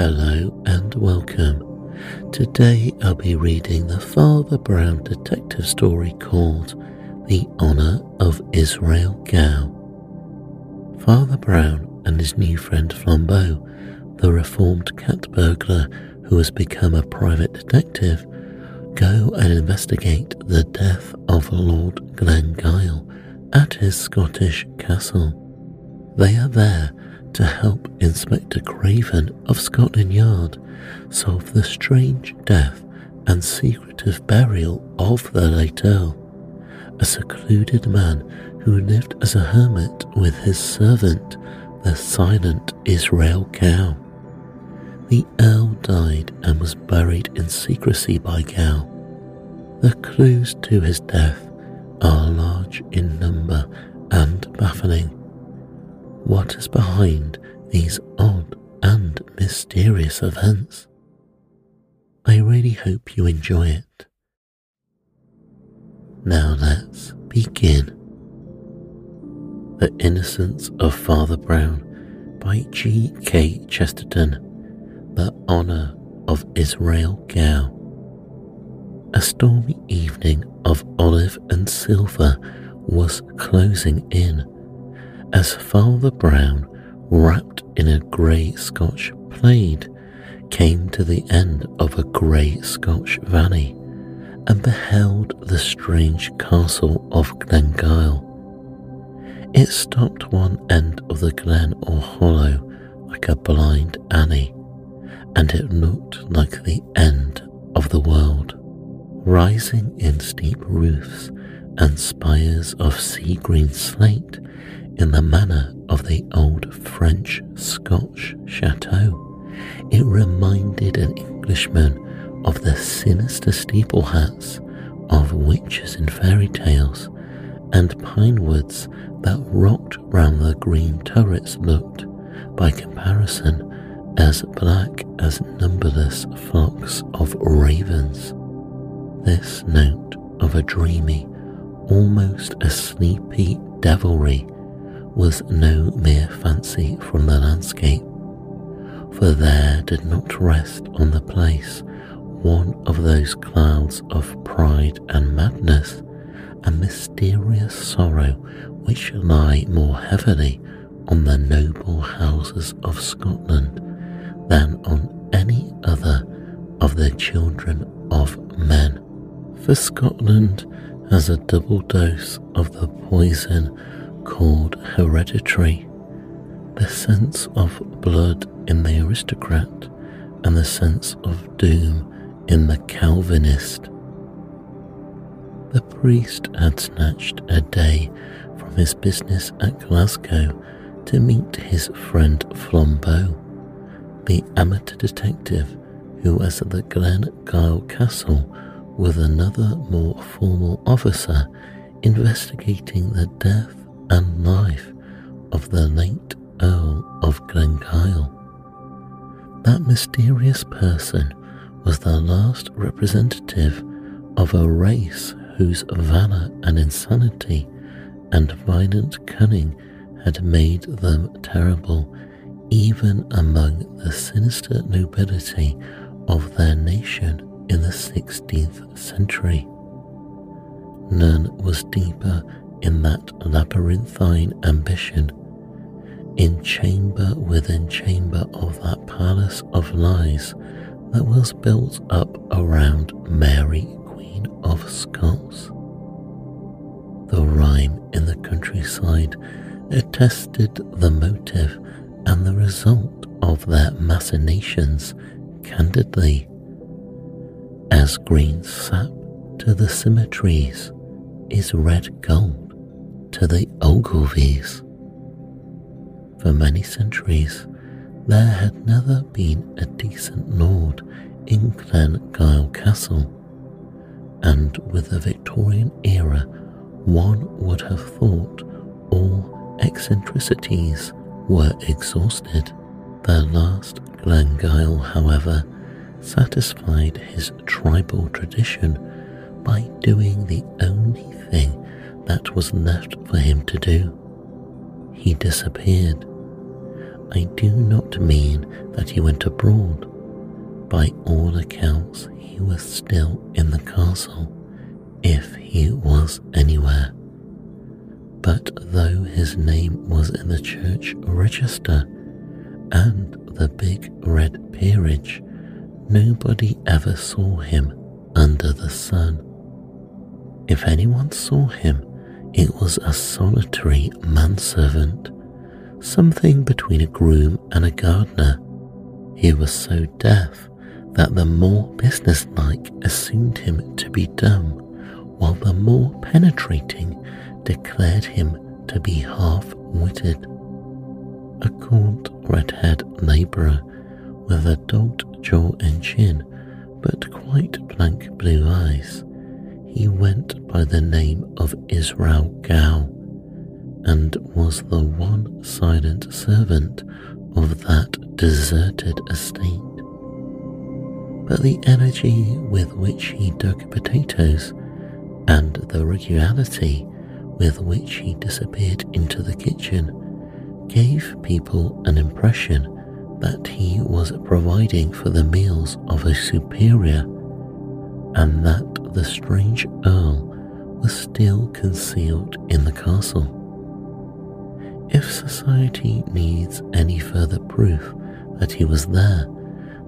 Hello and welcome. Today I'll be reading the Father Brown detective story called The Honor of Israel Gow. Father Brown and his new friend Flambeau, the reformed cat burglar who has become a private detective, go and investigate the death of Lord Glengyle at his Scottish castle. They are there to help Inspector Craven of Scotland Yard solve the strange death and secretive burial of the late Earl, a secluded man who lived as a hermit with his servant, the silent Israel Gow. The Earl died and was buried in secrecy by Gow. The clues to his death are large in number and baffling. What is behind these odd and mysterious events? I really hope you enjoy it. Now let's begin. The Innocence of Father Brown by G. K. Chesterton. The Honor of Israel Gow. A stormy evening of olive and silver was closing in as Father Brown, wrapped in a grey Scotch plaid, came to the end of a grey Scotch valley and beheld the strange castle of Glengyle. It stopped one end of the glen or hollow like a blind alley, and it looked like the end of the world rising in steep roofs and spires of sea green slate in the manner of the old French Scotch chateau. It reminded an Englishman of the sinister steeple hats of witches in fairy tales, and pine woods that rocked round the green turrets looked, by comparison, as black as numberless flocks of ravens. This note of a dreamy, almost a sleepy devilry was no mere fancy from the landscape, for there did not rest on the place one of those clouds of pride and madness and mysterious sorrow which lie more heavily on the noble houses of Scotland than on any other of the children of men. For Scotland has a double dose of the poison called hereditary, the sense of blood in the aristocrat and the sense of doom in the Calvinist. The priest had snatched a day from his business at Glasgow to meet his friend Flambeau, the amateur detective who was at the Glengyle Castle with another more formal officer investigating the death and life of the late Earl of Glengyle. That mysterious person was the last representative of a race whose valour and insanity and violent cunning had made them terrible even among the sinister nobility of their nation in the 16th century. None was deeper in that labyrinthine ambition, in chamber within chamber of that palace of lies that was built up around Mary, Queen of Scots. The rhyme in the countryside attested the motive and the result of their machinations candidly as green sap to the symmetries is red gold to the Ogilvies. For many centuries, there had never been a decent lord in Glengyle Castle, and with the Victorian era, one would have thought all eccentricities were exhausted. The last Glengyle, however, satisfied his tribal tradition by doing the only thing that was left for him to do. He disappeared. I do not mean that he went abroad. By all accounts, he was still in the castle, if he was anywhere. But though his name was in the church register and the big red peerage, nobody ever saw him under the sun. If anyone saw him, it was a solitary manservant, something between a groom and a gardener. He was so deaf that the more businesslike assumed him to be dumb, while the more penetrating declared him to be half witted. A gaunt red-haired labourer with a dogged jaw and chin, but quite blank blue eyes, he went by the name of Israel Gow and was the one silent servant of that deserted estate. But the energy with which he dug potatoes and the regularity with which he disappeared into the kitchen gave people an impression that he was providing for the meals of a superior and that the strange earl was still concealed in the castle. If society needs any further proof that he was there,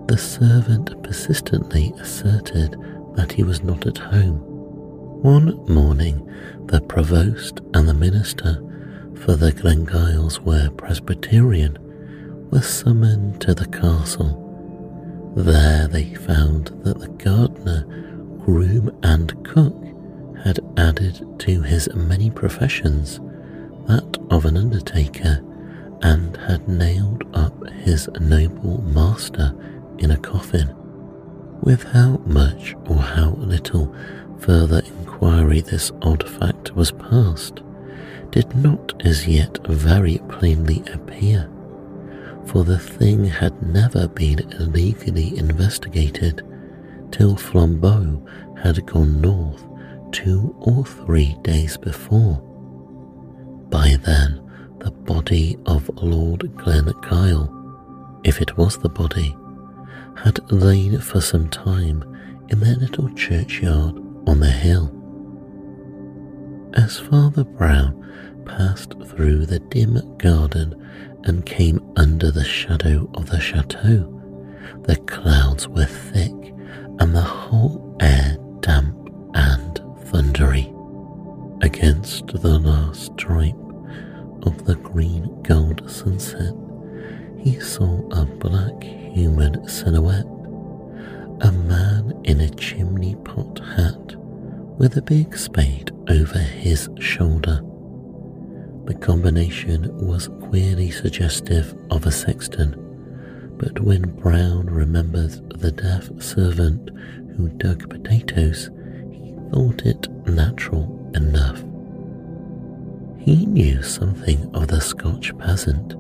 the servant persistently asserted that he was not at home. One morning, the provost and the minister, for the Glengyles were Presbyterian, were summoned to the castle. There they found that the gardener, groom, and cook had added to his many professions that of an undertaker and had nailed up his noble master in a coffin. With how much or how little further inquiry this odd fact was passed did not as yet very plainly appear, for the thing had never been legally investigated till Flambeau had gone north two or three days before. By then, the body of Lord Glengyle, if it was the body, had lain for some time in their little churchyard on the hill. As Father Brown passed through the dim garden and came under the shadow of the chateau, the clouds were thick and the whole air damp and thundery. Against the last stripe of the green gold sunset, he saw a black human silhouette, a man in a chimney pot hat with a big spade over his shoulder. The combination was queerly suggestive of a sexton, but when Brown remembered the deaf servant who dug potatoes, he thought it natural enough. He knew something of the Scotch peasant.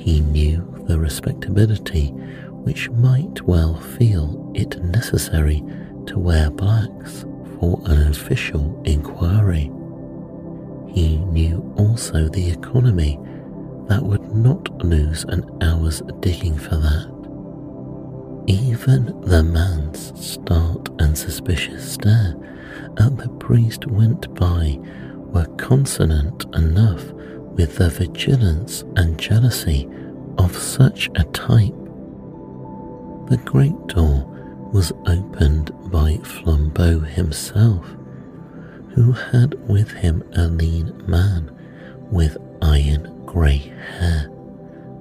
He knew the respectability which might well feel it necessary to wear blacks for an official inquiry. He knew also the economy that would not lose an hour's digging for that. Even the man's start and suspicious stare at the priest went by were consonant enough with the vigilance and jealousy of such a type. The great door was opened by Flambeau himself, who had with him a lean man with iron grey hair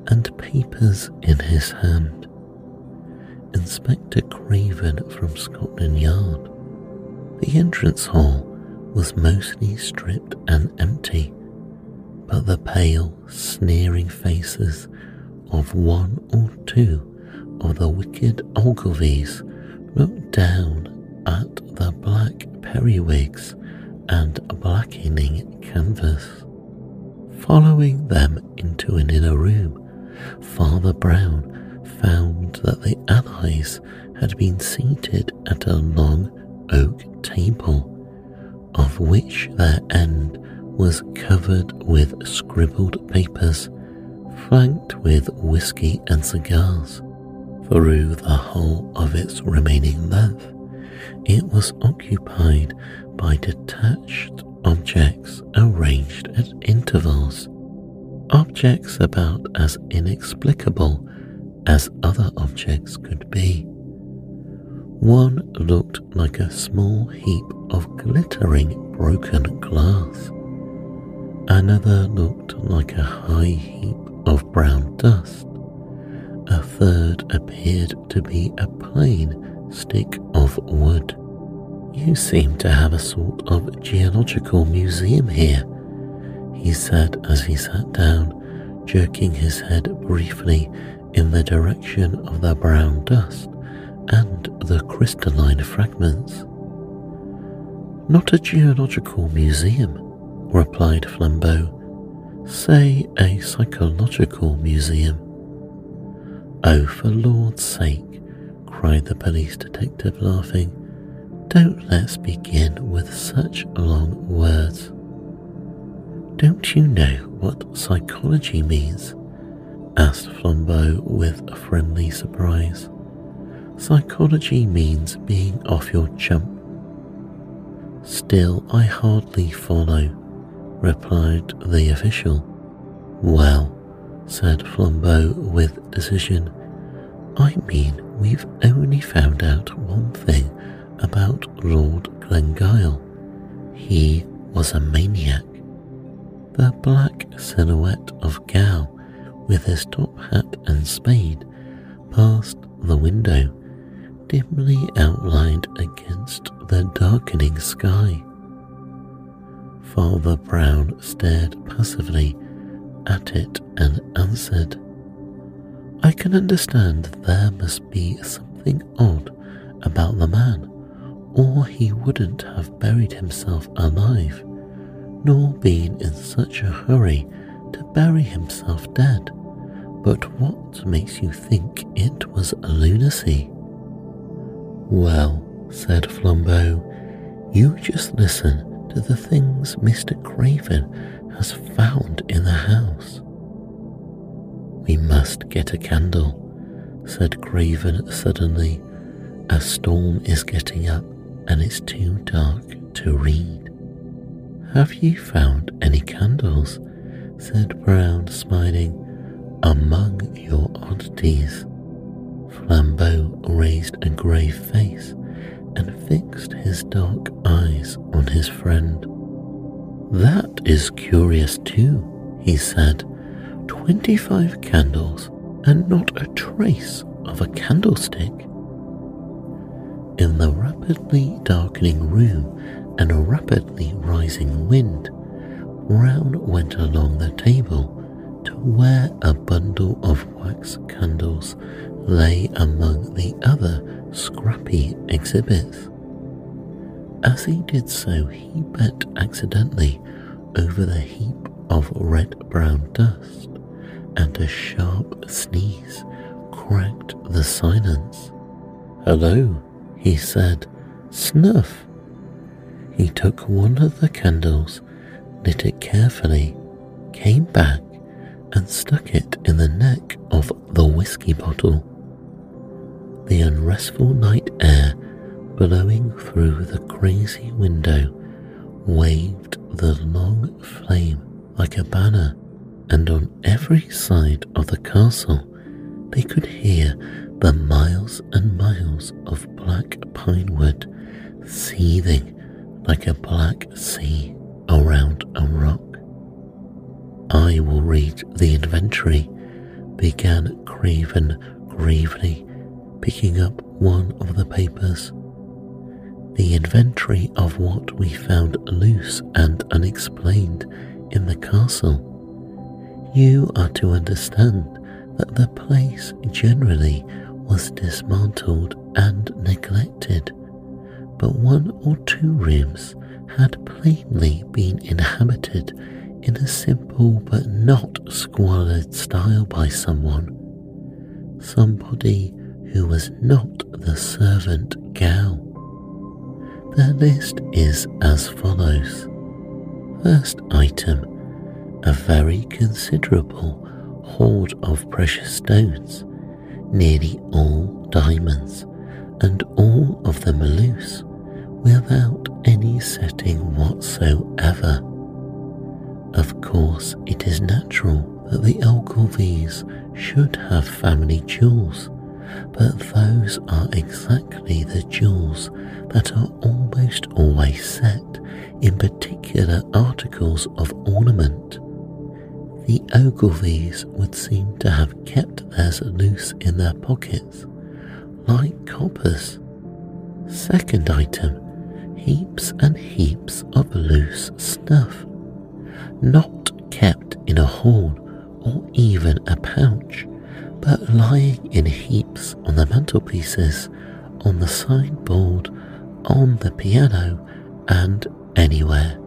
and papers in his hand. Inspector Craven from Scotland Yard. The entrance hall was mostly stripped and empty, but the pale, sneering faces of one or two of the wicked Ogilvies looked down at the black periwigs and blackening canvas. Following them into an inner room, Father Brown found that the allies had been seated at a long oak table, of which their end was covered with scribbled papers flanked with whiskey and cigars. Through the whole of its remaining length, it was occupied by detached objects arranged at intervals. Objects about as inexplicable as other objects could be. One looked like a small heap of glittering broken glass. Another looked like a high heap of brown dust. A third appeared to be a plain stick of wood. You seem to have a sort of geological museum here, he said as he sat down, jerking his head briefly in the direction of the brown dust and the crystalline fragments. Not a geological museum, replied Flambeau. Say a psychological museum. Oh, for Lord's sake, cried the police detective, laughing. Don't let's begin with such long words. Don't you know what psychology means? asked Flambeau with a friendly surprise. Psychology means being off your chump. Still, I hardly follow, replied the official. Well, said Flambeau with decision, I mean we've only found out one thing about Lord Glengyle. He was a maniac. The black silhouette of Gow with his top hat and spade past the window, dimly outlined against the darkening sky. Father Brown stared passively at it and answered, I can understand there must be something odd about the man, or he wouldn't have buried himself alive, nor been in such a hurry to bury himself dead. But what makes you think it was a lunacy? Well, said Flambeau, you just listen to the things Mr. Craven has found in the house. We must get a candle, said Craven suddenly. A storm is getting up and it's too dark to read. Have you found any candles? said Brown, smiling. Among your oddities, Flambeau raised a grave face and fixed his dark eyes on his friend. That is curious too, he said. Twenty five candles and not a trace of a candlestick. In the rapidly darkening room and a rapidly rising wind, Brown went along the table to where a bundle of wax candles lay among the other scrappy exhibits. As he did so, he bent accidentally over the heap of red brown dust, and a sharp sneeze cracked the silence. Hello, he said. Snuff. He took one of the candles, lit it carefully, came back, and stuck it in the neck of the whiskey bottle. The unrestful night air blowing through the crazy window waved the long flame like a banner, and on every side of the castle they could hear the miles and miles of black pine wood seething like a black sea around a rock. I will read the inventory, began Craven gravely, picking up one of the papers. The inventory of what we found loose and unexplained in the castle. You are to understand that the place generally was dismantled and neglected, but one or two rooms had plainly been inhabited in a simple but not squalid style by someone. Somebody who was not the servant Gow. The list is as follows. First item, a very considerable hoard of precious stones, nearly all diamonds, and all of them loose, without any setting whatsoever. Of course, it is natural that the Ogilvies should have family jewels, but those are exactly the jewels that are almost always set in particular articles of ornament. The Ogilvies would seem to have kept theirs loose in their pockets, like coppers. Second item heaps and heaps of loose snuff, not kept in a horn or even a pouch, but lying in heaps on the mantelpieces, on the sideboard, on the piano, and anywhere.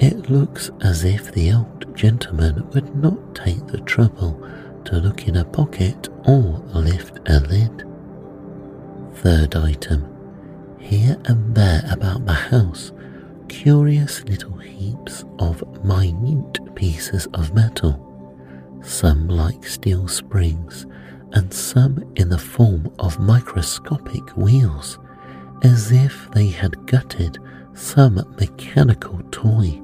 It looks as if the old gentleman would not take the trouble to look in a pocket or lift a lid. Third item here and there about the house, curious little heaps of minute pieces of metal, some like steel springs, and some in the form of microscopic wheels, as if they had gutted some mechanical toy.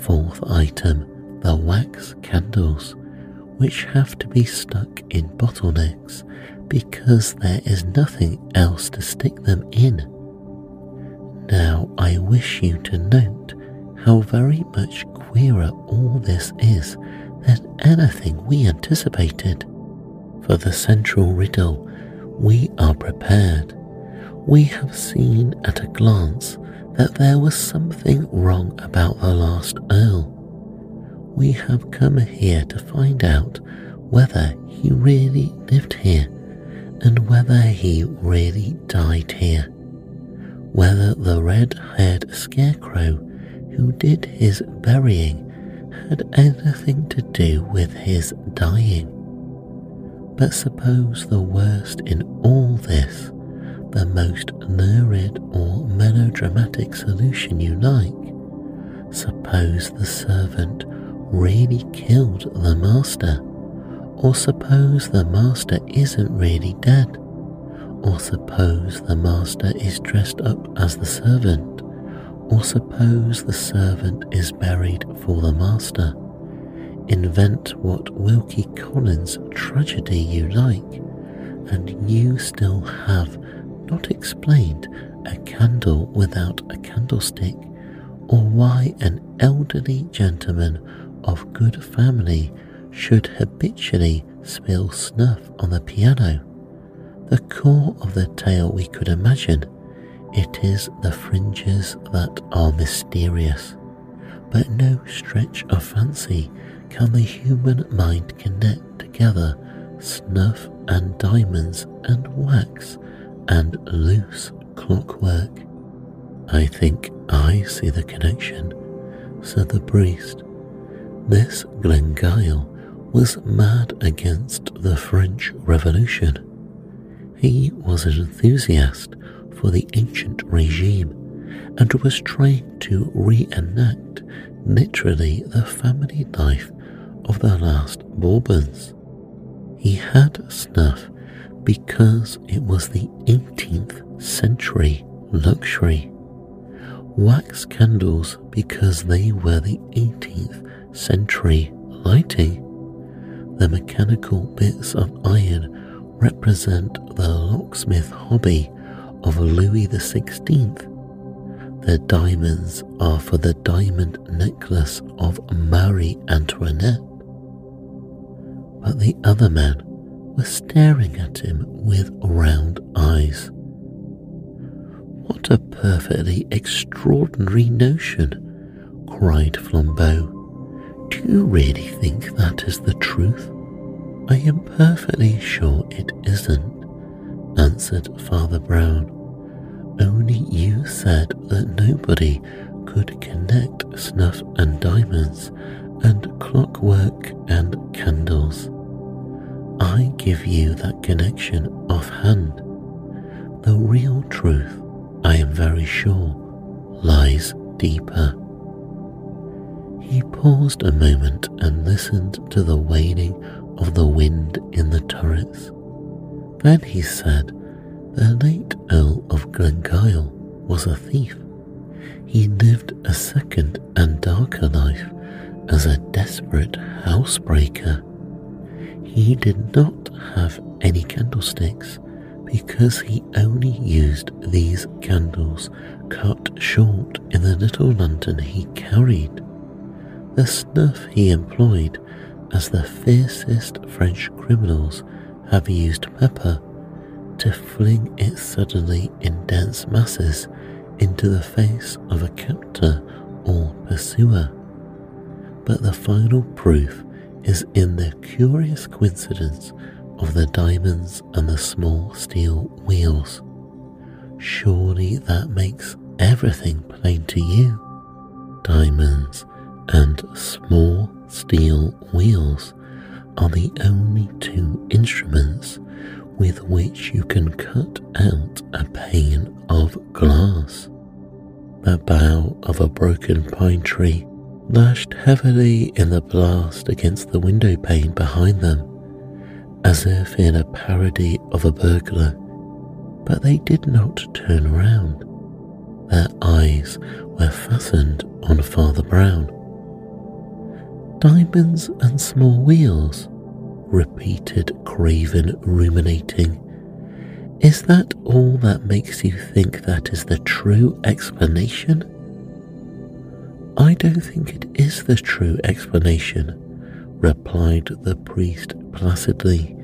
Fourth item the wax candles, which have to be stuck in bottlenecks because there is nothing else to stick them in. Now I wish you to note how very much queerer all this is than anything we anticipated. For the central riddle, we are prepared. We have seen at a glance that there was something wrong about the last Earl. We have come here to find out whether he really lived here and whether he really died here. Whether the red haired scarecrow who did his burying had anything to do with his dying. But suppose the worst in all this, the most lurid or melodramatic solution you like. Suppose the servant really killed the master or suppose the master isn't really dead. Or suppose the master is dressed up as the servant. Or suppose the servant is buried for the master. Invent what Wilkie Collins tragedy you like, and you still have not explained a candle without a candlestick, or why an elderly gentleman of good family should habitually spill snuff on the piano. The core of the tale we could imagine. It is the fringes that are mysterious. But no stretch of fancy can the human mind connect together snuff and diamonds and wax and loose clockwork. I think I see the connection, said the priest. This Glengyle was mad against the French Revolution. He was an enthusiast for the ancient regime and was trying to reenact literally the family life of the last Bourbons. He had snuff because it was the 18th century luxury. Wax candles because they were the 18th century lighting. The mechanical bits of iron represent the locksmith hobby of Louis XVI. The diamonds are for the diamond necklace of Marie Antoinette. But the other man was staring at him with round eyes. What a perfectly extraordinary notion, cried Flambeau. Do you really think that is the truth? I am perfectly sure it isn't, answered Father Brown. Only you said that nobody could connect snuff and diamonds and clockwork and candles. I give you that connection offhand. The real truth, I am very sure, lies deeper. He paused a moment and listened to the wailing of the wind in the turrets. Then he said, The late Earl of Glengyle was a thief. He lived a second and darker life as a desperate housebreaker. He did not have any candlesticks because he only used these candles cut short in the little lantern he carried. The snuff he employed as the fiercest French criminals have used pepper to fling it suddenly in dense masses into the face of a captor or pursuer. But the final proof is in the curious coincidence of the diamonds and the small steel wheels. Surely that makes everything plain to you. Diamonds and small steel wheels are the only two instruments with which you can cut out a pane of glass. The bough of a broken pine tree lashed heavily in the blast against the window pane behind them, as if in a parody of a burglar, but they did not turn round. Their eyes were fastened on Father Brown. Diamonds and small wheels, repeated Craven, ruminating. Is that all that makes you think that is the true explanation? I don't think it is the true explanation, replied the priest placidly.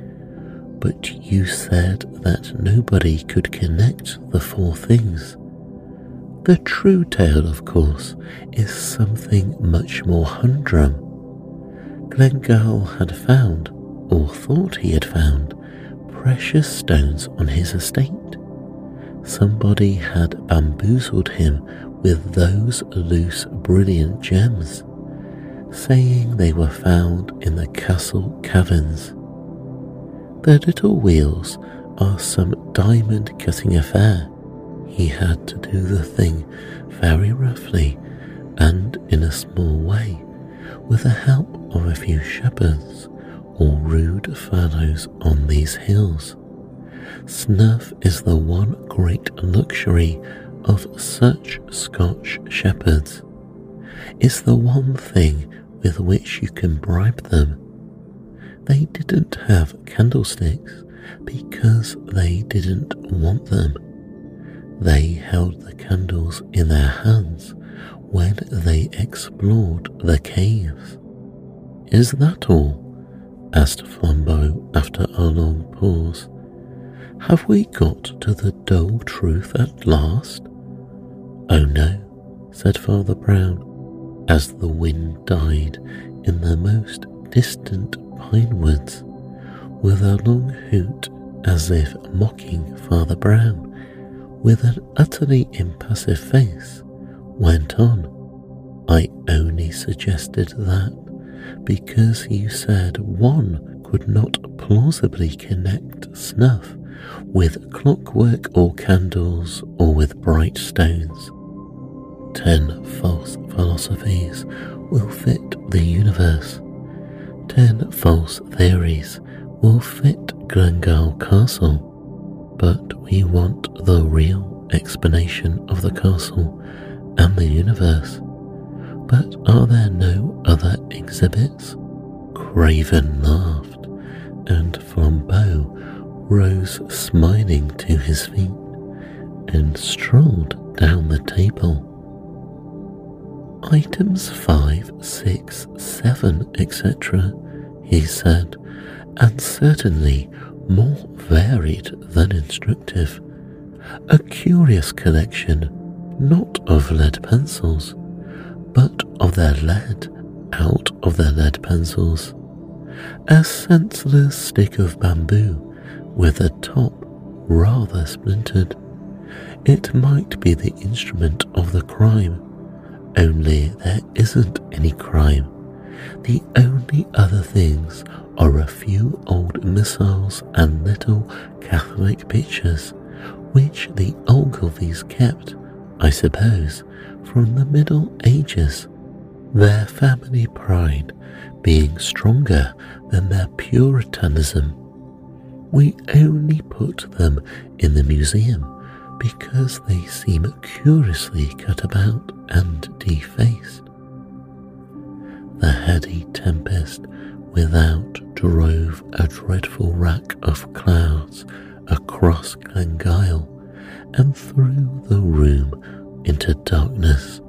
But you said that nobody could connect the four things. The true tale, of course, is something much more humdrum. Glengyle had found, or thought he had found, precious stones on his estate. Somebody had bamboozled him with those loose, brilliant gems, saying they were found in the castle caverns. The little wheels are some diamond cutting affair he had to do the thing very roughly and in a small way, with the help of a few shepherds or rude fellows on these hills. Snuff is the one great luxury of such Scotch shepherds. It's the one thing with which you can bribe them. They didn't have candlesticks because they didn't want them. They held the candles in their hands when they explored the caves. Is that all? asked Flambeau after a long pause. Have we got to the dull truth at last? Oh no, said Father Brown, as the wind died in the most distant pine woods, with a long hoot as if mocking Father Brown with an utterly impassive face, went on. I only suggested that because you said one could not plausibly connect snuff with clockwork or candles or with bright stones. Ten false philosophies will fit the universe. Ten false theories will fit Glengyle Castle but we want the real explanation of the castle and the universe. But are there no other exhibits? Craven laughed, and Flambeau rose smiling to his feet and strolled down the table. Items 5, 6, 7, etc., he said, and certainly more varied than instructive. A curious collection, not of lead pencils, but of their lead out of their lead pencils. A senseless stick of bamboo with a top rather splintered. It might be the instrument of the crime, only there isn't any crime. The only other things are a few old missals and little Catholic pictures, which the Ogilvies kept, I suppose, from the Middle Ages. their family pride being stronger than their Puritanism. We only put them in the museum because they seem curiously cut about and defaced. The heady tempest without drove a dreadful rack of clouds across Glengyle and threw the room into darkness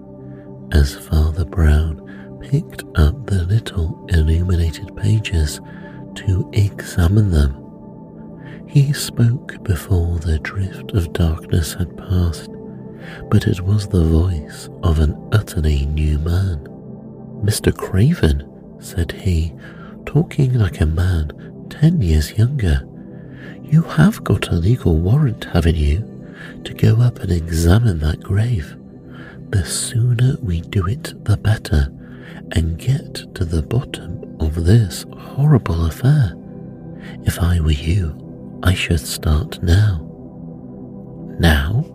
as Father Brown picked up the little illuminated pages to examine them. He spoke before the drift of darkness had passed, but it was the voice of an utterly new man. Mr. Craven, said he, talking like a man ten years younger, you have got a legal warrant, haven't you, to go up and examine that grave? The sooner we do it, the better and get to the bottom of this horrible affair. If I were you, I should start now. Now?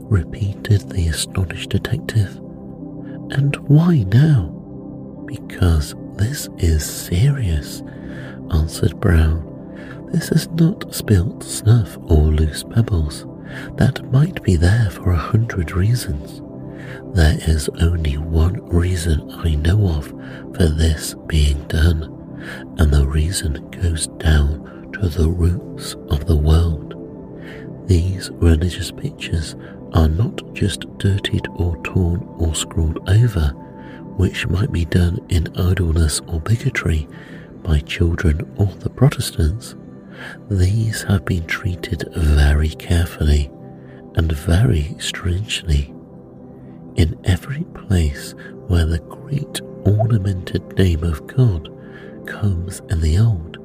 repeated the astonished detective. And why now? Because this is serious, answered Brown. This is not spilt snuff or loose pebbles. That might be there for a hundred reasons. There is only one reason I know of for this being done, and the reason goes down to the roots of the world. These religious pictures are not just dirtied or torn or scrawled over, which might be done in idleness or bigotry by children or the Protestants. These have been treated very carefully and very strangely in every place where the great ornamented name of God comes in the old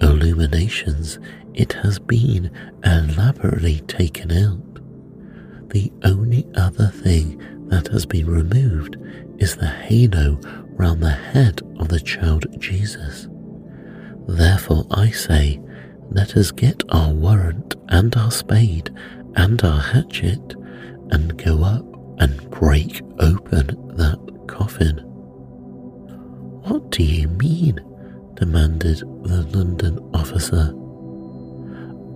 illuminations, it has been elaborately taken out. The only other thing that has been removed is the halo round the head of the child Jesus. Therefore, I say, let us get our warrant and our spade and our hatchet and go up and break open that coffin. What do you mean? Demanded the London officer.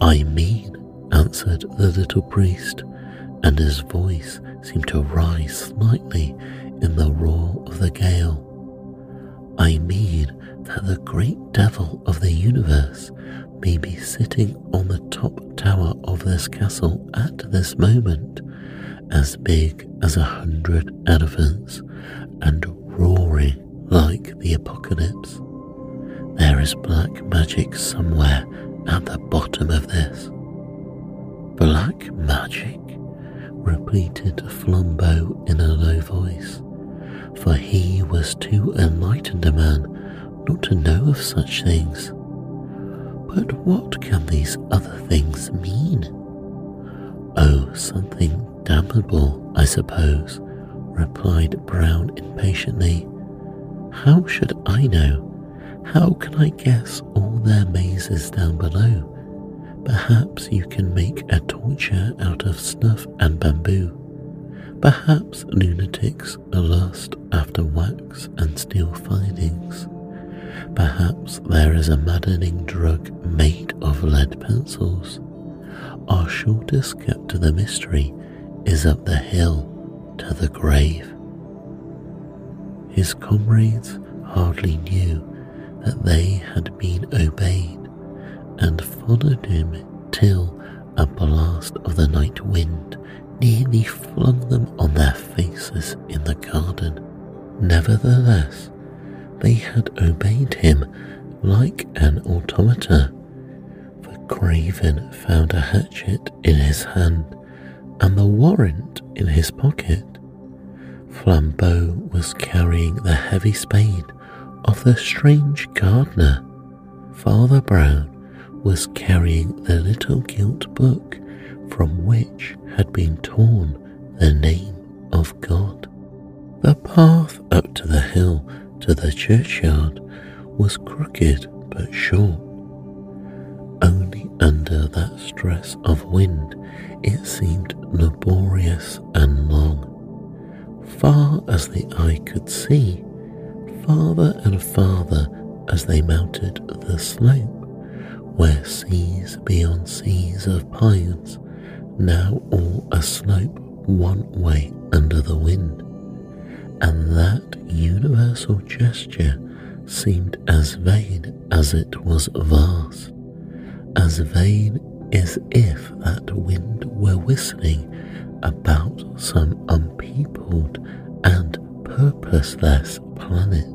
I mean, answered the little priest, and his voice seemed to rise slightly in the roar of the gale. I mean that the great devil of the universe may be sitting on the top tower of this castle at this moment as big as a hundred elephants and roaring like the apocalypse. There is black magic somewhere at the bottom of this. Black magic? repeated Flambeau in a low voice, for he was too enlightened a man not to know of such things. But what can these other things mean? Oh, something damnable, I suppose, replied Brown impatiently. How should I know? How can I guess all their mazes down below? Perhaps you can make a torture out of snuff and bamboo. Perhaps lunatics lust after wax and steel findings. Perhaps there is a maddening drug made of lead pencils. Our shortest cut to the mystery is up the hill to the grave. His comrades hardly knew that they had been obeyed and followed him till a blast of the night wind nearly flung them on their faces in the garden. Nevertheless, they had obeyed him like an automata, for Craven found a hatchet in his hand and the warrant in his pocket. Flambeau was carrying the heavy spade of the strange gardener. Father Brown was carrying the little gilt book from which had been torn the name of God. The path up to the hill to the churchyard was crooked but short. Only under that stress of wind it seemed laborious and long. far as the eye could see, farther and farther as they mounted the slope, where seas beyond seas of pines, now all a slope one way under the wind, and that universal gesture seemed as vain as it was vast, as vain as if that wind were whistling about some unpeopled and purposeless planet.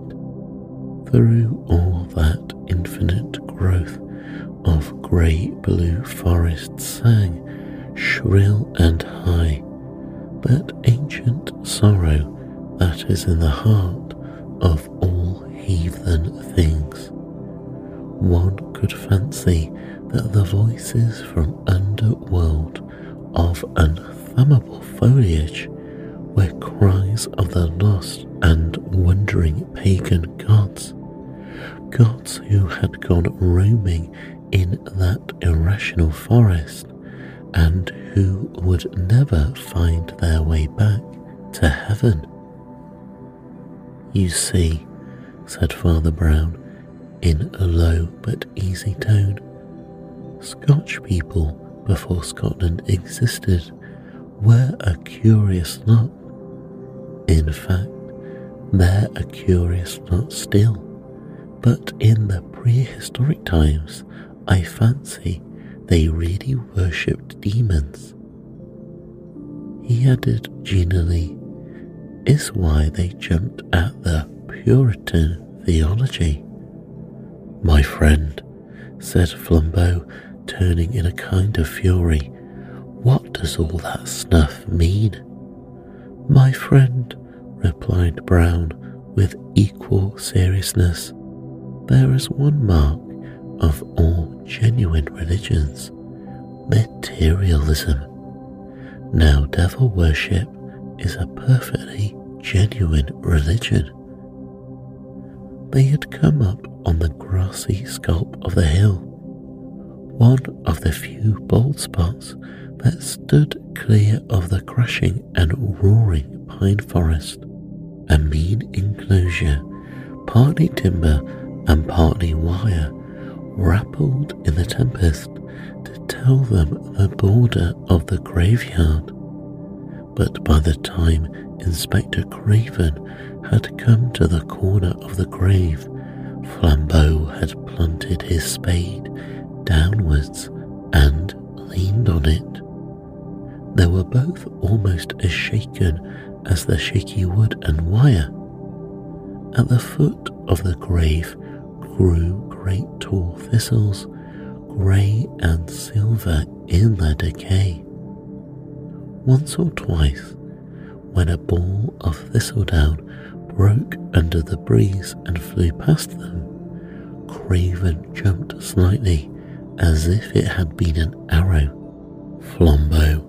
Through all that infinite growth of grey blue forest sang, shrill and high, that ancient sorrow that is in the heart of all heathen things. One could fancy that the voices from underworld of unthumbable foliage were cries of the lost and wandering pagan gods, gods who had gone roaming in that irrational forest and who would never find their way back to heaven. You see, said Father Brown in a low but easy tone, Scotch people before Scotland existed were a curious lot. In fact, they're a curious lot still, but in the prehistoric times, I fancy they really worshipped demons. He added genially, is why they jumped at the Puritan theology. My friend, said Flambeau, turning in a kind of fury, what does all that snuff mean? My friend, replied Brown with equal seriousness, there is one mark of all genuine religions materialism. Now, devil worship is a perfectly genuine religion. They had come up on the grassy sculp of the hill, one of the few bold spots that stood clear of the crashing and roaring pine forest, a mean enclosure, partly timber and partly wire, grappled in the tempest to tell them the border of the graveyard. But by the time Inspector Craven had come to the corner of the grave, Flambeau had planted his spade downwards and leaned on it. They were both almost as shaken as the shaky wood and wire. At the foot of the grave grew great tall thistles, grey and silver in their decay. Once or twice, when a ball of thistledown broke under the breeze and flew past them, Craven jumped slightly as if it had been an arrow. Flambeau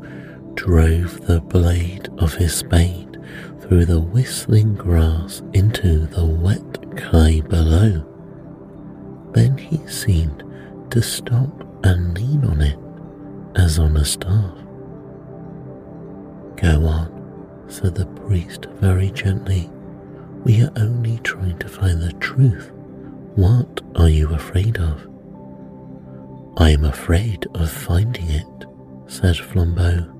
drove the blade of his spade through the whistling grass into the wet clay below. Then he seemed to stop and lean on it as on a staff. Go on, said the priest very gently. We are only trying to find the truth. What are you afraid of? I am afraid of finding it, said Flambeau.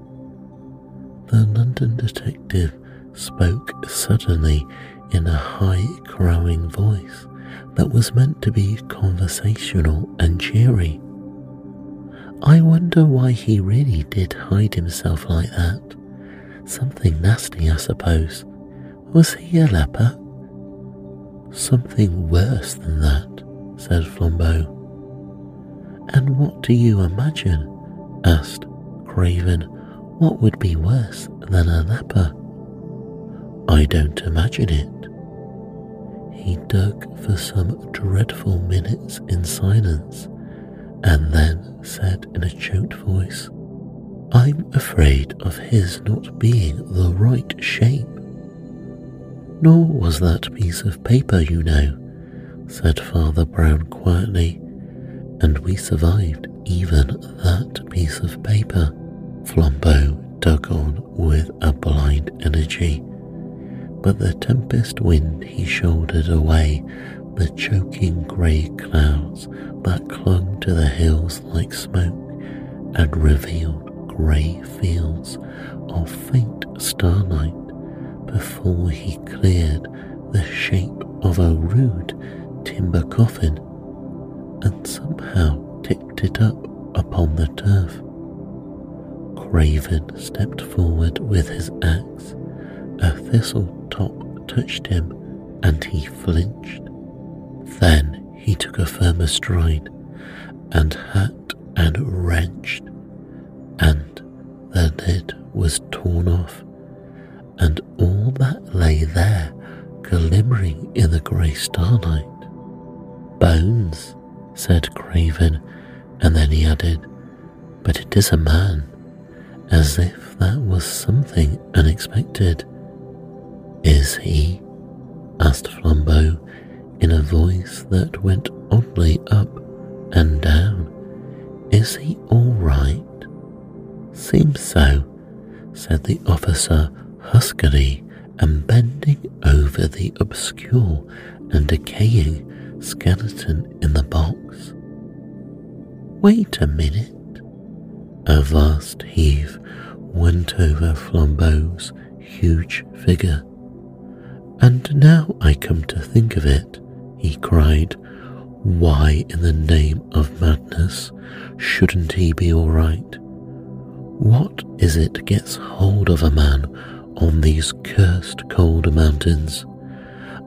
The London detective spoke suddenly in a high, crowing voice that was meant to be conversational and cheery. I wonder why he really did hide himself like that. Something nasty, I suppose. Was he a leper? Something worse than that, said Flambeau. And what do you imagine? asked Craven. What would be worse than a leper? I don't imagine it. He dug for some dreadful minutes in silence and then said in a choked voice, I'm afraid of his not being the right shape. Nor was that piece of paper, you know, said Father Brown quietly and we survived even that piece of paper. Flambeau dug on with a blind energy. but the tempest wind he shouldered away the choking grey clouds that clung to the hills like smoke and revealed grey fields of faint starlight before he cleared the shape of a rude timber coffin and somehow tipped it up upon the turf. Craven stepped forward with his axe. A thistle top touched him and he flinched. Then he took a firmer stride and hacked and wrenched, and the lid was torn off, and all that lay there glimmering in the grey starlight. Bones, said Craven, and then he added, But it is a man, as if that was something unexpected. Is he? asked Flambeau in a voice that went oddly up and down. Is he all right? Seems so, said the officer huskily and bending over the obscure and decaying skeleton in the box. Wait a minute. A vast heave went over Flambeau's huge figure. And now I come to think of it, he cried, why in the name of madness shouldn't he be all right? What is it gets hold of a man on these cursed cold mountains?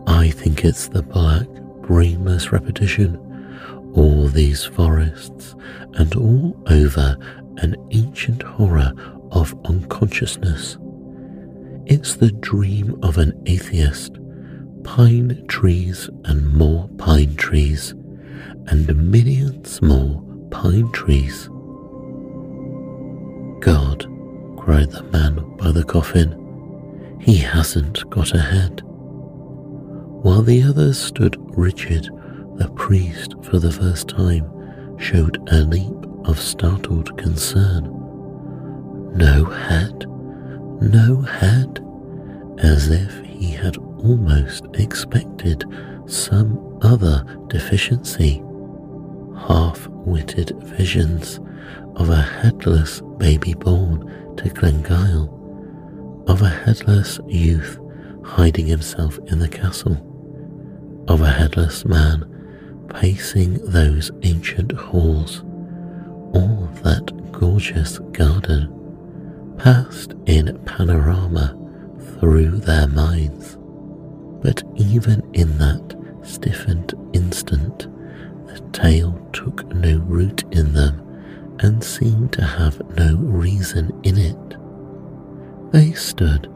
I think it's the black, brainless repetition. All these forests, and all over an ancient horror of unconsciousness. It's the dream of an atheist. Pine trees and more pine trees, and millions more pine trees. God, cried the man by the coffin, he hasn't got a head. While the others stood rigid, the priest, for the first time, showed a leap of startled concern. No head, no head, as if he had almost expected some other deficiency. Half witted visions of a headless baby born to Glengyle, of a headless youth hiding himself in the castle, of a headless man pacing those ancient halls, all that gorgeous garden passed in panorama through their minds. But even in that stiffened instant, the tale took no root in them and seemed to have no reason in it. They stood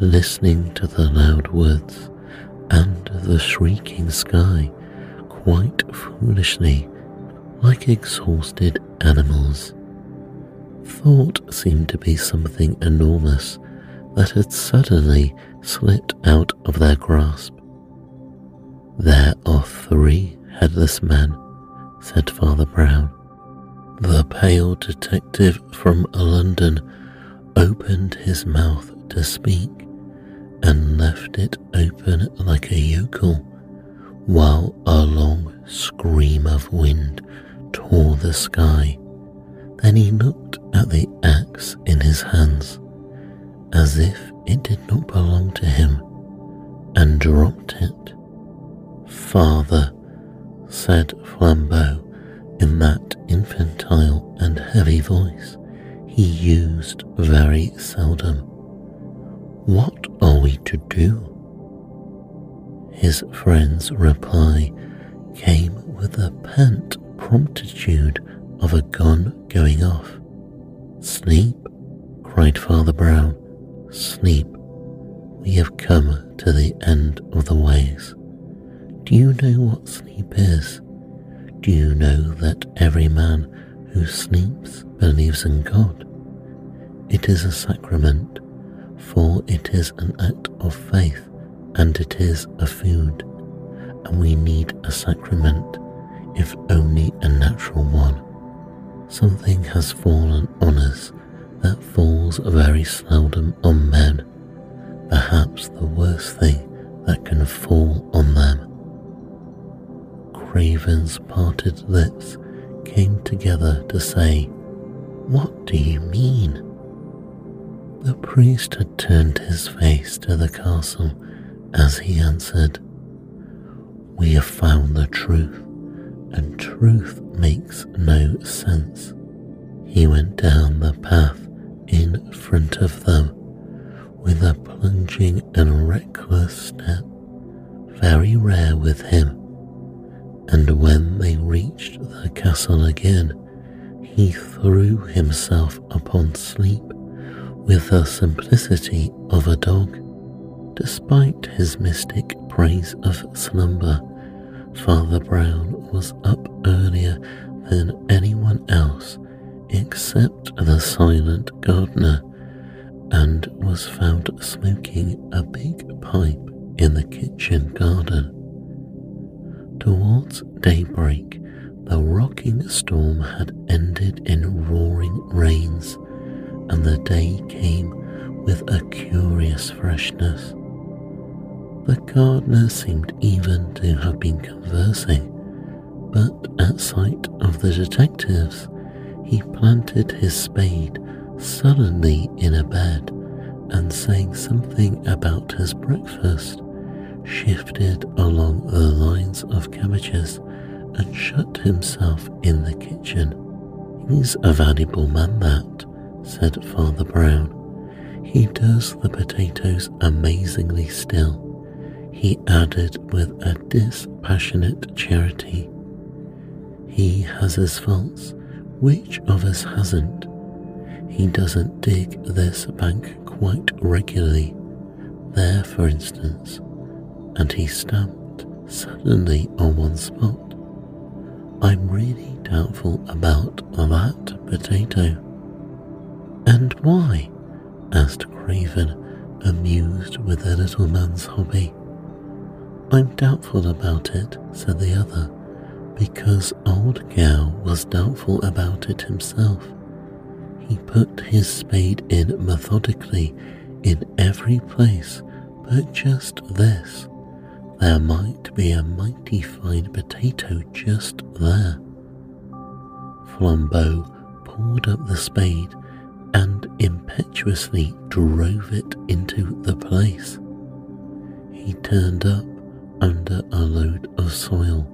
listening to the loud woods and the shrieking sky quite foolishly, like exhausted animals. Thought seemed to be something enormous that had suddenly slipped out of their grasp. There are three headless men, said Father Brown. The pale detective from London opened his mouth to speak and left it open like a yokel while a long scream of wind tore the sky. Then he looked at the axe in his hands as if it did not belong to him and dropped it. Father, said Flambeau in that infantile and heavy voice he used very seldom. What are we to do? His friend's reply came with a pent promptitude of a gun going off. Sleep, cried Father Brown. Sleep. We have come to the end of the ways. Do you know what sleep is? Do you know that every man who sleeps believes in God? It is a sacrament, for it is an act of faith and it is a food, and we need a sacrament, if only a natural one. Something has fallen on us that falls very seldom on men. perhaps the worst thing that can fall on them. Craven's parted lips came together to say, What do you mean? The priest had turned his face to the castle as he answered, We have found the truth, and truth makes no sense. He went down the path in front of them with a plunging and reckless step, very rare with him. And when they reached the castle again, he threw himself upon sleep with the simplicity of a dog. Despite his mystic praise of slumber, Father Brown was up earlier than anyone else except the silent gardener and was found smoking a big pipe in the kitchen garden. Towards daybreak, the rocking storm had ended in roaring rains, and the day came with a curious freshness. The gardener seemed even to have been conversing, but at sight of the detectives, he planted his spade suddenly in a bed and saying something about his breakfast, shifted along the lines of cabbages and shut himself in the kitchen. He's a valuable man, that, said Father Brown. He does the potatoes amazingly still, he added with a dispassionate charity. He has his faults, which of us hasn't? He doesn't dig this bank quite regularly, there for instance, and he stamped suddenly on one spot. I'm really doubtful about that potato. And why? asked Craven, amused with the little man's hobby. I'm doubtful about it, said the other, because old Gow was doubtful about it himself. He put his spade in methodically in every place but just this. There might be a mighty fine potato just there. Flambeau pulled up the spade and impetuously drove it into the place. He turned up under a load of soil,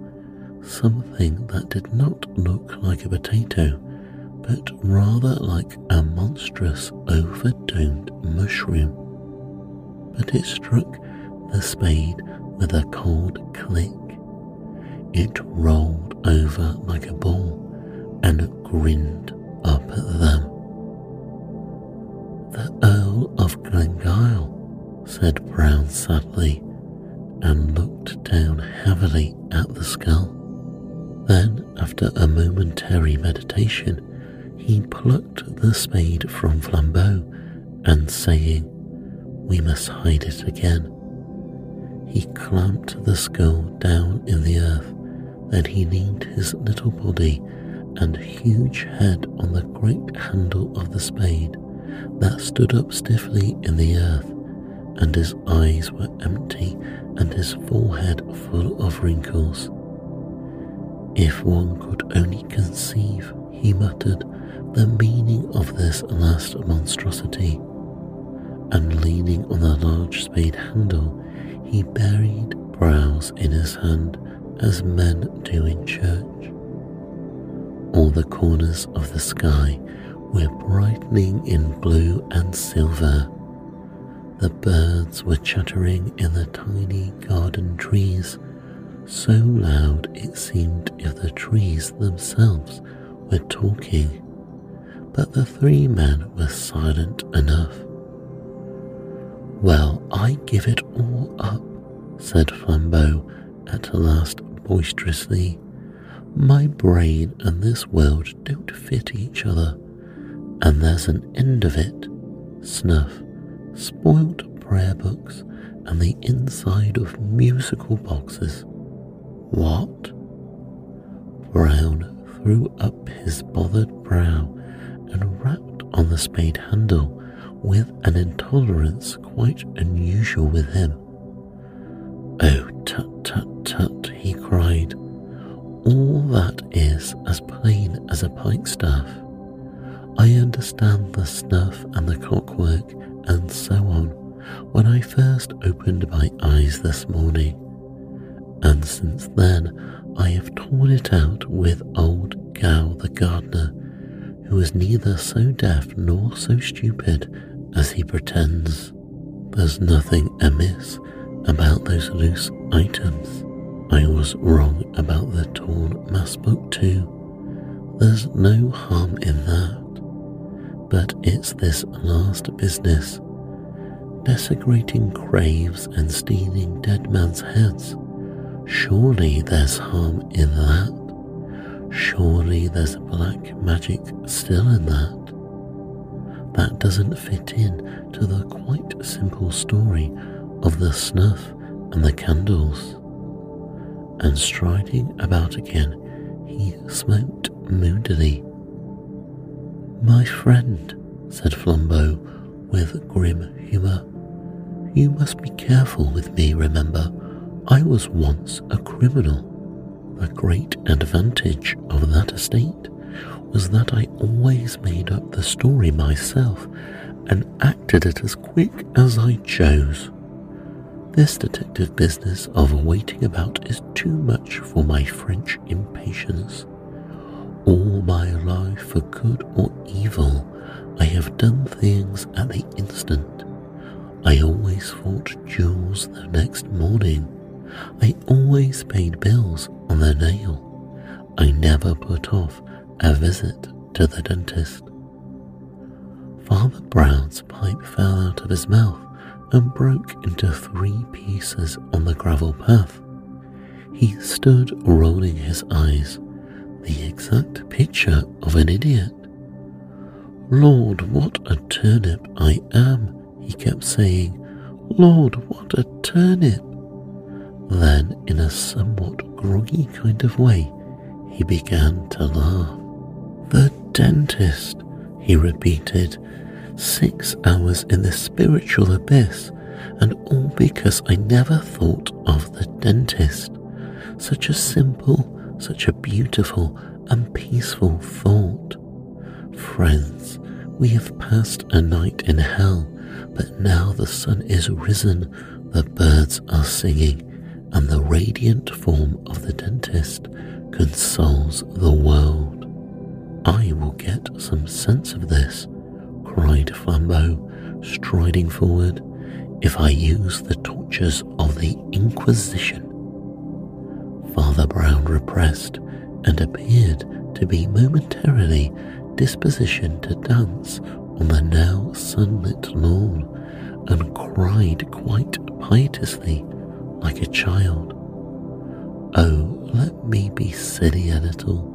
something that did not look like a potato but rather like a monstrous overdomed mushroom. But it struck the spade with a cold click. It rolled over like a ball and grinned up at them. The Earl of Glengyle, said Brown sadly, and looked down heavily at the skull. Then, after a momentary meditation, he plucked the spade from Flambeau and saying, We must hide it again. He clamped the skull down in the earth, then he leaned his little body and huge head on the great handle of the spade that stood up stiffly in the earth, and his eyes were empty and his forehead full of wrinkles. If one could only conceive, he muttered, the meaning of this last monstrosity, and leaning on the large spade handle, he buried brows in his hand as men do in church. All the corners of the sky were brightening in blue and silver. The birds were chattering in the tiny garden trees, so loud it seemed if the trees themselves were talking but the three men were silent enough. Well, I give it all up, said Flambeau at last boisterously. My brain and this world don't fit each other, and there's an end of it. Snuff, spoilt prayer books, and the inside of musical boxes. What? Brown threw up his bothered brow and rapped on the spade handle with an intolerance quite unusual with him. Oh, tut, tut, tut, he cried. All that is as plain as a pikestaff. I understand the snuff and the clockwork and so on when I first opened my eyes this morning, and since then I have torn it out with old Gow the gardener, who is neither so deaf nor so stupid as he pretends. There's nothing amiss about those loose items. I was wrong about the torn mass book too. There's no harm in that. But it's this last business desecrating graves and stealing dead men's heads. Surely there's harm in that. Surely there's black magic still in that. That doesn't fit in to the quite simple story of the snuff and the candles. And striding about again, he smoked moodily. My friend, said Flambeau with grim humour, you must be careful with me, remember. I was once a criminal. The great advantage of that estate was that I always made up the story myself and acted it as quick as I chose. This detective business of waiting about is too much for my French impatience. All my life, for good or evil, I have done things at the instant. I always fought duels the next morning. I always paid bills on the nail. I never put off a visit to the dentist. Father Brown's pipe fell out of his mouth and broke into three pieces on the gravel path. He stood rolling his eyes, the exact picture of an idiot. Lord, what a turnip I am, he kept saying, Lord, what a turnip! Then, in a somewhat groggy kind of way, he began to laugh. The dentist, he repeated, six hours in the spiritual abyss, and all because I never thought of the dentist. Such a simple, such a beautiful and peaceful thought. Friends, we have passed a night in hell but now the sun is risen, the birds are singing, and the radiant form of the dentist consoles the world. I will get some sense of this, cried Flambeau, striding forward, if I use the tortures of the Inquisition. Father Brown repressed and appeared to be momentarily dispositioned to dance on the now sunlit lawn and cried quite piteously like a child. Oh, let me be silly a little.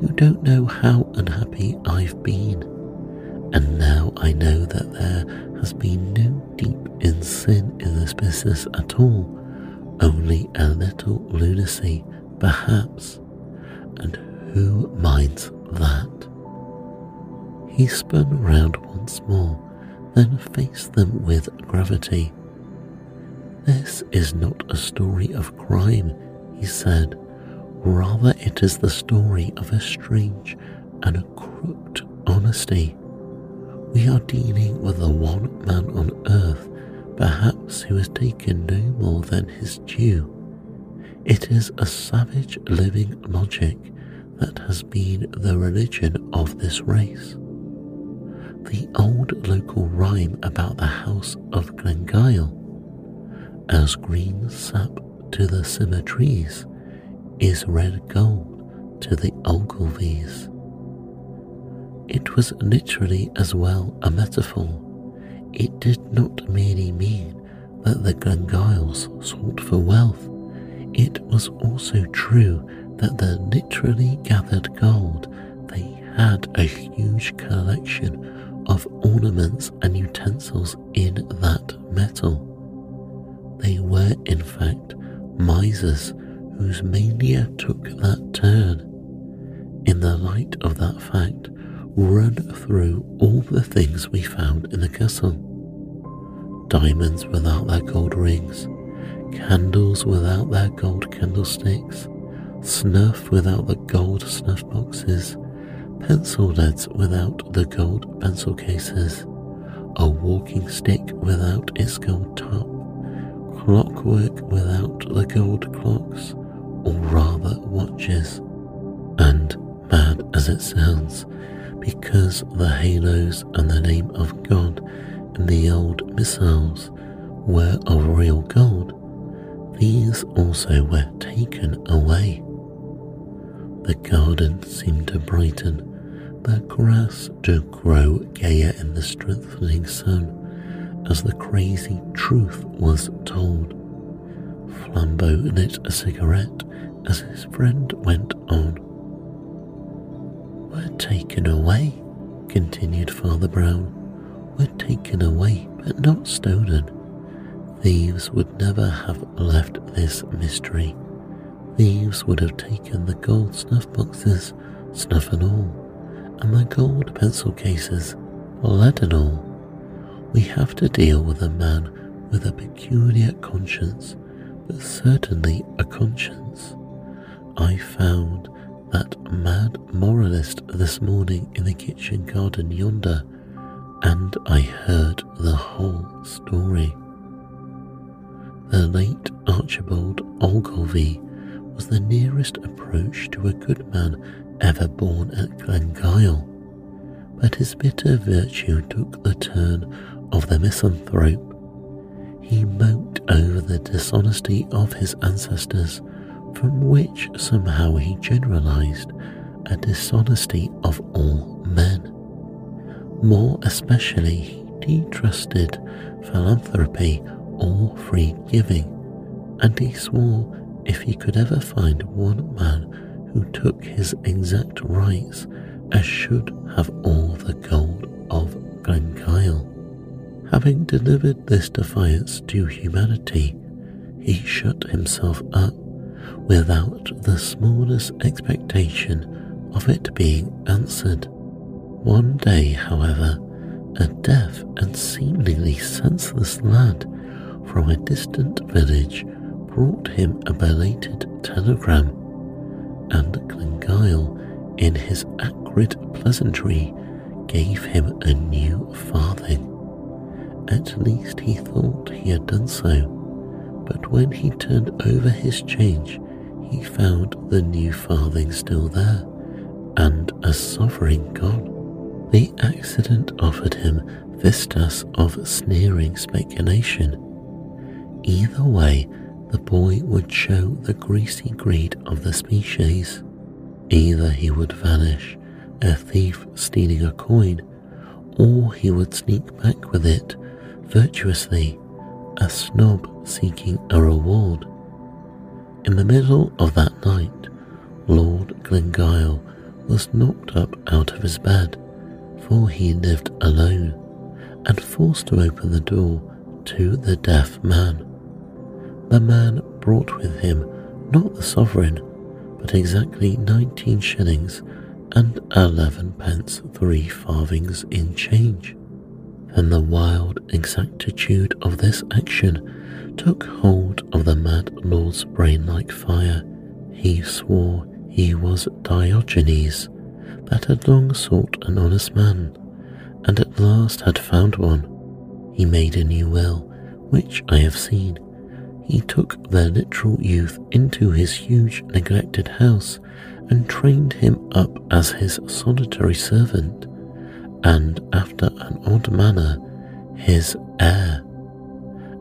You don't know how unhappy I've been. And now I know that there has been no deep in sin in this business at all, only a little lunacy, perhaps. And who minds that? He spun round once more, then faced them with gravity. This is not a story of crime, he said. Rather, it is the story of a strange and a crooked honesty. We are dealing with the one man on earth, perhaps, he was taken no more than his due. It is a savage living logic that has been the religion of this race the old local rhyme about the house of Glengyle, as green sap to the simmer trees is red gold to the Ogilvies. It was literally as well a metaphor. It did not merely mean that the Glengyles sought for wealth. It was also true that the literally gathered gold they had a huge collection of ornaments and utensils in that metal. They were, in fact, misers whose mania took that turn. In the light of that fact, run through all the things we found in the castle diamonds without their gold rings, candles without their gold candlesticks, snuff without the gold snuff boxes, pencil leads without the gold pencil cases, a walking stick without its gold top, clockwork without the gold clocks, or rather watches. And mad as it sounds, because the halos and the name of God the old missals were of real gold, these also were taken away. The garden seemed to brighten, the grass to grow gayer in the strengthening sun as the crazy truth was told. Flambeau lit a cigarette as his friend went on. Were taken away, continued Father Brown, were taken away but not stolen. Thieves would never have left this mystery. Thieves would have taken the gold snuff boxes, snuff and all, and the gold pencil cases, lead and all. We have to deal with a man with a peculiar conscience, but certainly a conscience. I found that mad moralist this morning in the kitchen garden yonder, and I heard the whole story. The late Archibald Ogilvie was the nearest approach to a good man ever born at Glengyle, but his bitter virtue took the turn of the misanthrope. He moped over the dishonesty of his ancestors from which somehow he generalized a dishonesty of all men. More especially, he trusted philanthropy or free giving, and he swore if he could ever find one man who took his exact rights as should have all the gold of Glengyle. Having delivered this defiance to humanity, he shut himself up without the smallest expectation of it being answered. One day, however, a deaf and seemingly senseless lad from a distant village brought him a belated telegram, and Glengyle, in his acrid pleasantry, gave him a new farthing. At least he thought he had done so but when he turned over his change, he found the new farthing still there, and a sovereign gone. The accident offered him vistas of sneering speculation. Either way, the boy would show the greasy greed of the species. Either he would vanish, a thief stealing a coin, or he would sneak back with it virtuously a snob seeking a reward. In the middle of that night, Lord Glengyle was knocked up out of his bed, for he lived alone, and forced to open the door to the deaf man. The man brought with him not the sovereign, but exactly nineteen shillings and eleven pence three farthings in change. Then the wild exactitude of this action took hold of the mad lord's brain like fire. He swore he was Diogenes, that had long sought an honest man, and at last had found one. He made a new will, which I have seen. He took the literal youth into his huge neglected house and trained him up as his solitary servant and after an odd manner his heir.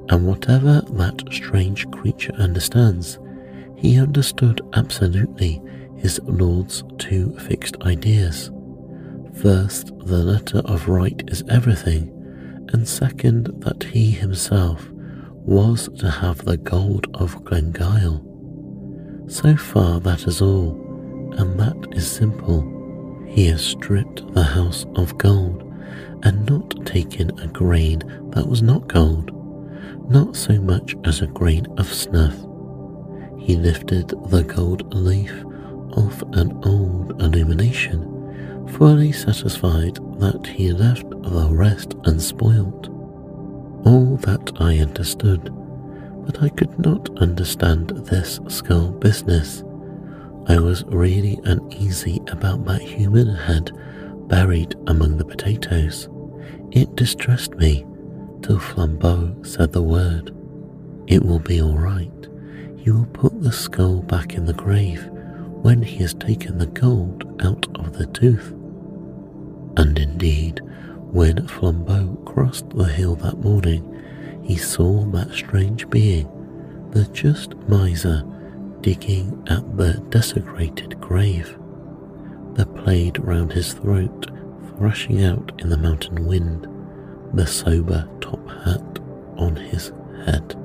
And whatever that strange creature understands, he understood absolutely his lord's two fixed ideas. First, the letter of right is everything, and second, that he himself was to have the gold of Glengyle. So far, that is all, and that is simple. He has stripped the house of gold and not taken a grain that was not gold, not so much as a grain of snuff. He lifted the gold leaf off an old illumination, fully satisfied that he left the rest unspoilt. All that I understood, but I could not understand this skull business. I was really uneasy about that human head buried among the potatoes. It distressed me till Flambeau said the word. It will be all right. You will put the skull back in the grave when he has taken the gold out of the tooth. And indeed, when Flambeau crossed the hill that morning, he saw that strange being, the just miser, digging at the desecrated grave. The plaid round his throat thrashing out in the mountain wind, the sober top hat on his head.